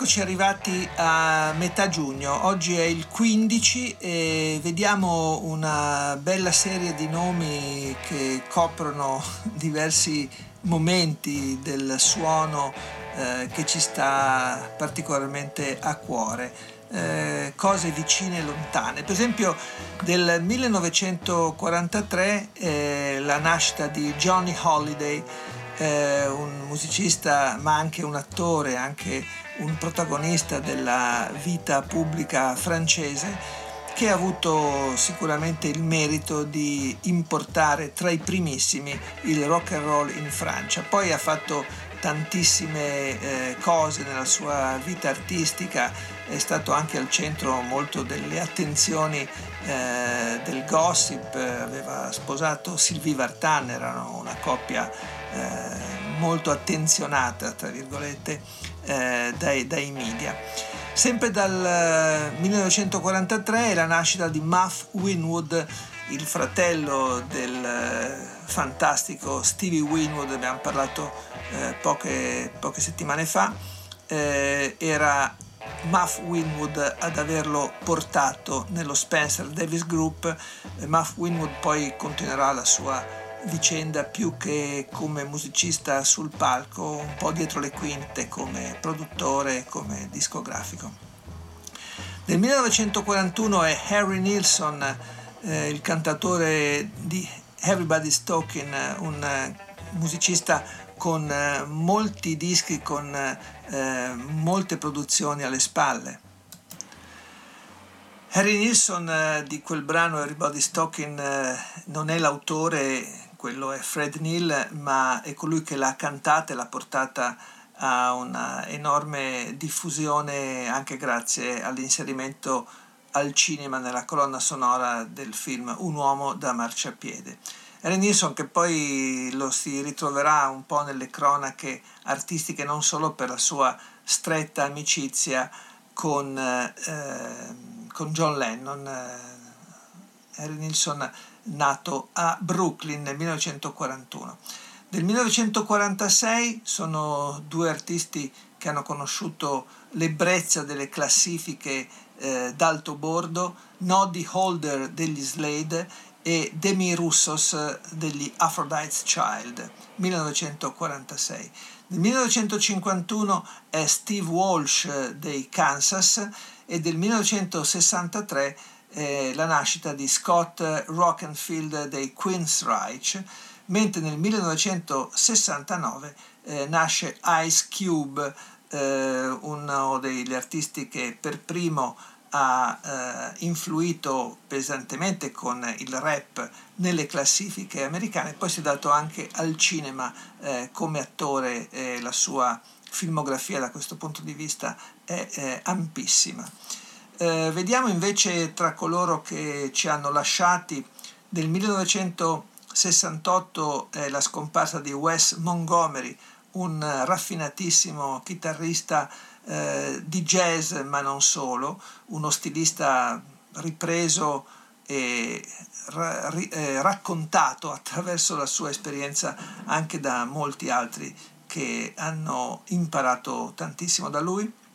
Eccoci arrivati a metà giugno, oggi è il 15 e vediamo una bella serie di nomi che coprono diversi momenti del suono eh, che ci sta particolarmente a cuore. Eh, cose vicine e lontane. Per esempio del 1943 eh, la nascita di Johnny Holiday, eh, un musicista ma anche un attore, anche un protagonista della vita pubblica francese che ha avuto sicuramente il merito di importare tra i primissimi il rock and roll in Francia. Poi ha fatto tantissime eh, cose nella sua vita artistica, è stato anche al centro molto delle attenzioni eh, del gossip, aveva sposato Sylvie Vartan, erano una coppia eh, molto attenzionata, tra virgolette, eh, dai, dai media. Sempre dal 1943 è la nascita di Muff Winwood, il fratello del eh, fantastico Stevie Winwood, abbiamo parlato eh, poche, poche, settimane fa, eh, era Muff Winwood ad averlo portato nello Spencer Davis Group. Muff Winwood poi continuerà la sua vicenda più che come musicista sul palco, un po' dietro le quinte come produttore, come discografico. Nel 1941 è Harry Nilsson, eh, il cantatore di Everybody's Talking, un musicista con eh, molti dischi, con eh, molte produzioni alle spalle. Harry Nilsson eh, di quel brano Everybody's Talking eh, non è l'autore quello è Fred Neal, ma è colui che l'ha cantata e l'ha portata a una enorme diffusione anche grazie all'inserimento al cinema nella colonna sonora del film Un uomo da marciapiede. Harry Nilsson che poi lo si ritroverà un po' nelle cronache artistiche non solo per la sua stretta amicizia con, eh, con John Lennon. Harry Nilsson nato a Brooklyn nel 1941. Nel 1946 sono due artisti che hanno conosciuto l'ebbrezza delle classifiche eh, d'alto bordo, Noddy Holder degli Slade e Demi Russos degli Aphrodite's Child, 1946. Nel 1951 è Steve Walsh dei Kansas e del 1963 eh, la nascita di Scott Rockenfield dei Queensryche, mentre nel 1969 eh, nasce Ice Cube, eh, uno degli artisti che per primo ha eh, influito pesantemente con il rap nelle classifiche americane, poi si è dato anche al cinema eh, come attore, la sua filmografia da questo punto di vista è, è ampissima. Eh, vediamo invece tra coloro che ci hanno lasciati. Nel 1968 eh, la scomparsa di Wes Montgomery, un raffinatissimo chitarrista eh, di jazz ma non solo, uno stilista ripreso e ra- ri- eh, raccontato attraverso la sua esperienza anche da molti altri che hanno imparato tantissimo da lui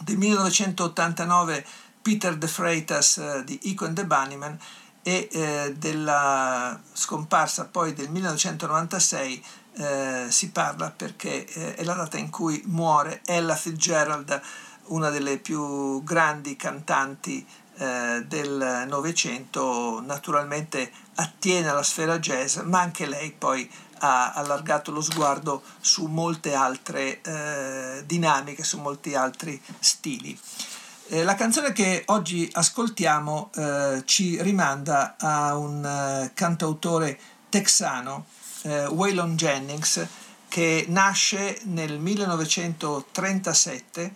del 1989 Peter De Freitas eh, di Ico and the Bunnymen e eh, della scomparsa poi del 1996 eh, si parla perché eh, è la data in cui muore Ella Fitzgerald, una delle più grandi cantanti eh, del Novecento, naturalmente attiene alla sfera jazz, ma anche lei poi ha allargato lo sguardo su molte altre eh, dinamiche, su molti altri stili. Eh, la canzone che oggi ascoltiamo eh, ci rimanda a un eh, cantautore texano, eh, Waylon Jennings, che nasce nel 1937,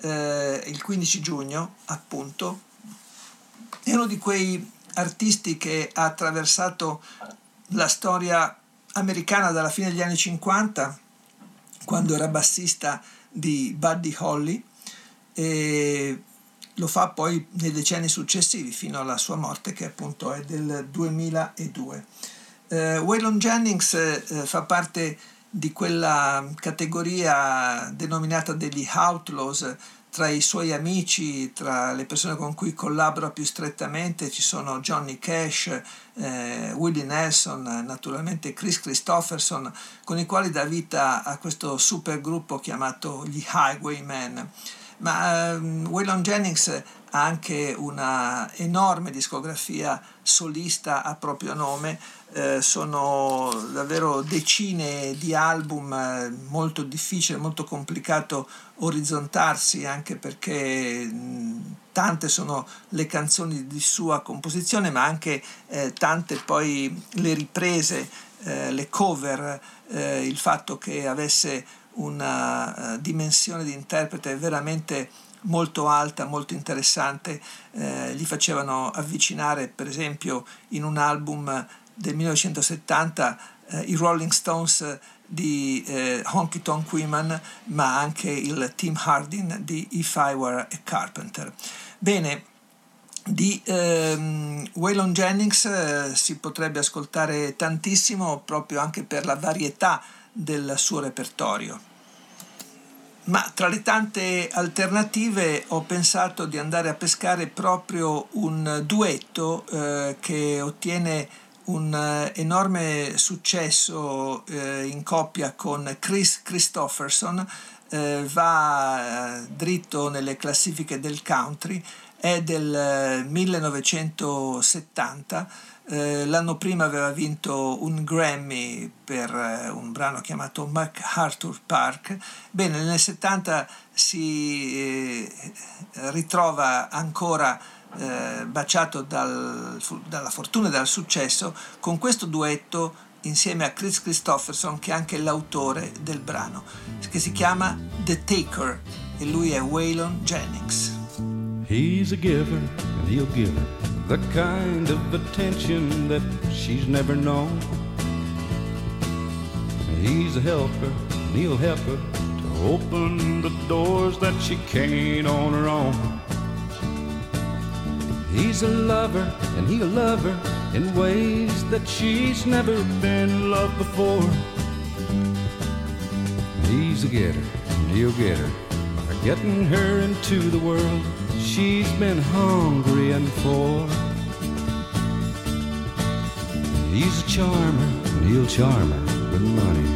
eh, il 15 giugno appunto, è uno di quei artisti che ha attraversato la storia americana dalla fine degli anni 50, quando era bassista di Buddy Holly, e lo fa poi nei decenni successivi fino alla sua morte che appunto è del 2002. Eh, Waylon Jennings eh, fa parte di quella categoria denominata degli outlaws tra i suoi amici, tra le persone con cui collabora più strettamente ci sono Johnny Cash, eh, Willie Nelson, naturalmente Chris Christopherson, con i quali dà vita a questo supergruppo chiamato gli Highwaymen. Ma um, Waylon Jennings anche una enorme discografia solista a proprio nome, eh, sono davvero decine di album, eh, molto difficile, molto complicato orizzontarsi anche perché mh, tante sono le canzoni di sua composizione ma anche eh, tante poi le riprese, eh, le cover, eh, il fatto che avesse una uh, dimensione di interprete veramente molto alta, molto interessante, eh, gli facevano avvicinare per esempio in un album del 1970 eh, i Rolling Stones di eh, Honky Tonk Women, ma anche il Tim Hardin di If I Were a Carpenter. Bene, di ehm, Waylon Jennings eh, si potrebbe ascoltare tantissimo proprio anche per la varietà del suo repertorio. Ma tra le tante alternative ho pensato di andare a pescare proprio un duetto eh, che ottiene un eh, enorme successo eh, in coppia con Chris Christopherson, eh, va eh, dritto nelle classifiche del country, è del 1970 eh, eh, l'anno prima aveva vinto un Grammy per un brano chiamato MacArthur Park. Bene, nel 70 si ritrova ancora baciato dal, dalla fortuna e dal successo con questo duetto insieme a Chris Christopherson che è anche l'autore del brano che si chiama The Taker e lui è Waylon Jennings. He's a giver and he'll give her the kind of attention that she's never known. He's a helper and he'll help her to open the doors that she can't on her own. He's a lover and he'll love her in ways that she's never been loved before. He's a getter and he'll get her by getting her into the world she's been hungry and for. He's a charmer, and he'll charm her with money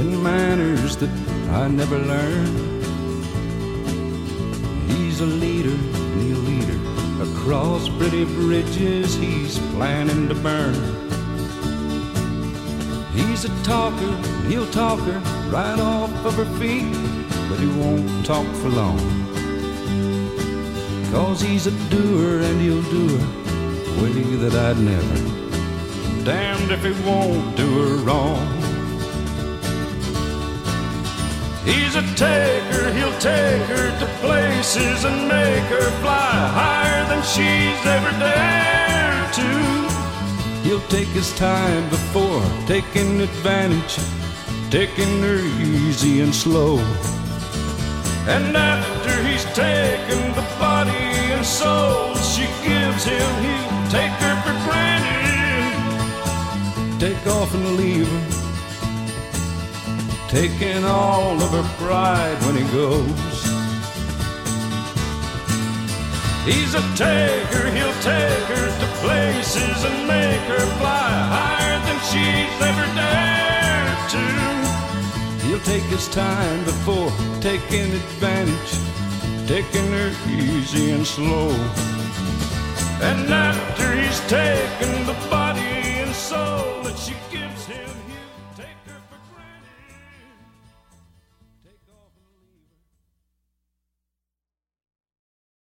and manners that I never learned. He's a leader, across pretty bridges he's planning to burn. He's a talker, he'll talk her right off of her feet, but he won't talk for long. Cause he's a doer and he'll do her way that I'd never. Damned if he won't do her wrong. He's a taker, he'll take her to places and make her fly higher than she's ever dared to. He'll take his time before taking advantage, taking her easy and slow. And after he's taken the body and soul she gives him, he'll take her for granted. Take off and leave her. Taking all of her pride when he goes. He's a taker, he'll take her to places and make her fly higher than she's ever dared to. He'll take his time before taking advantage, taking her easy and slow. And after he's taken the body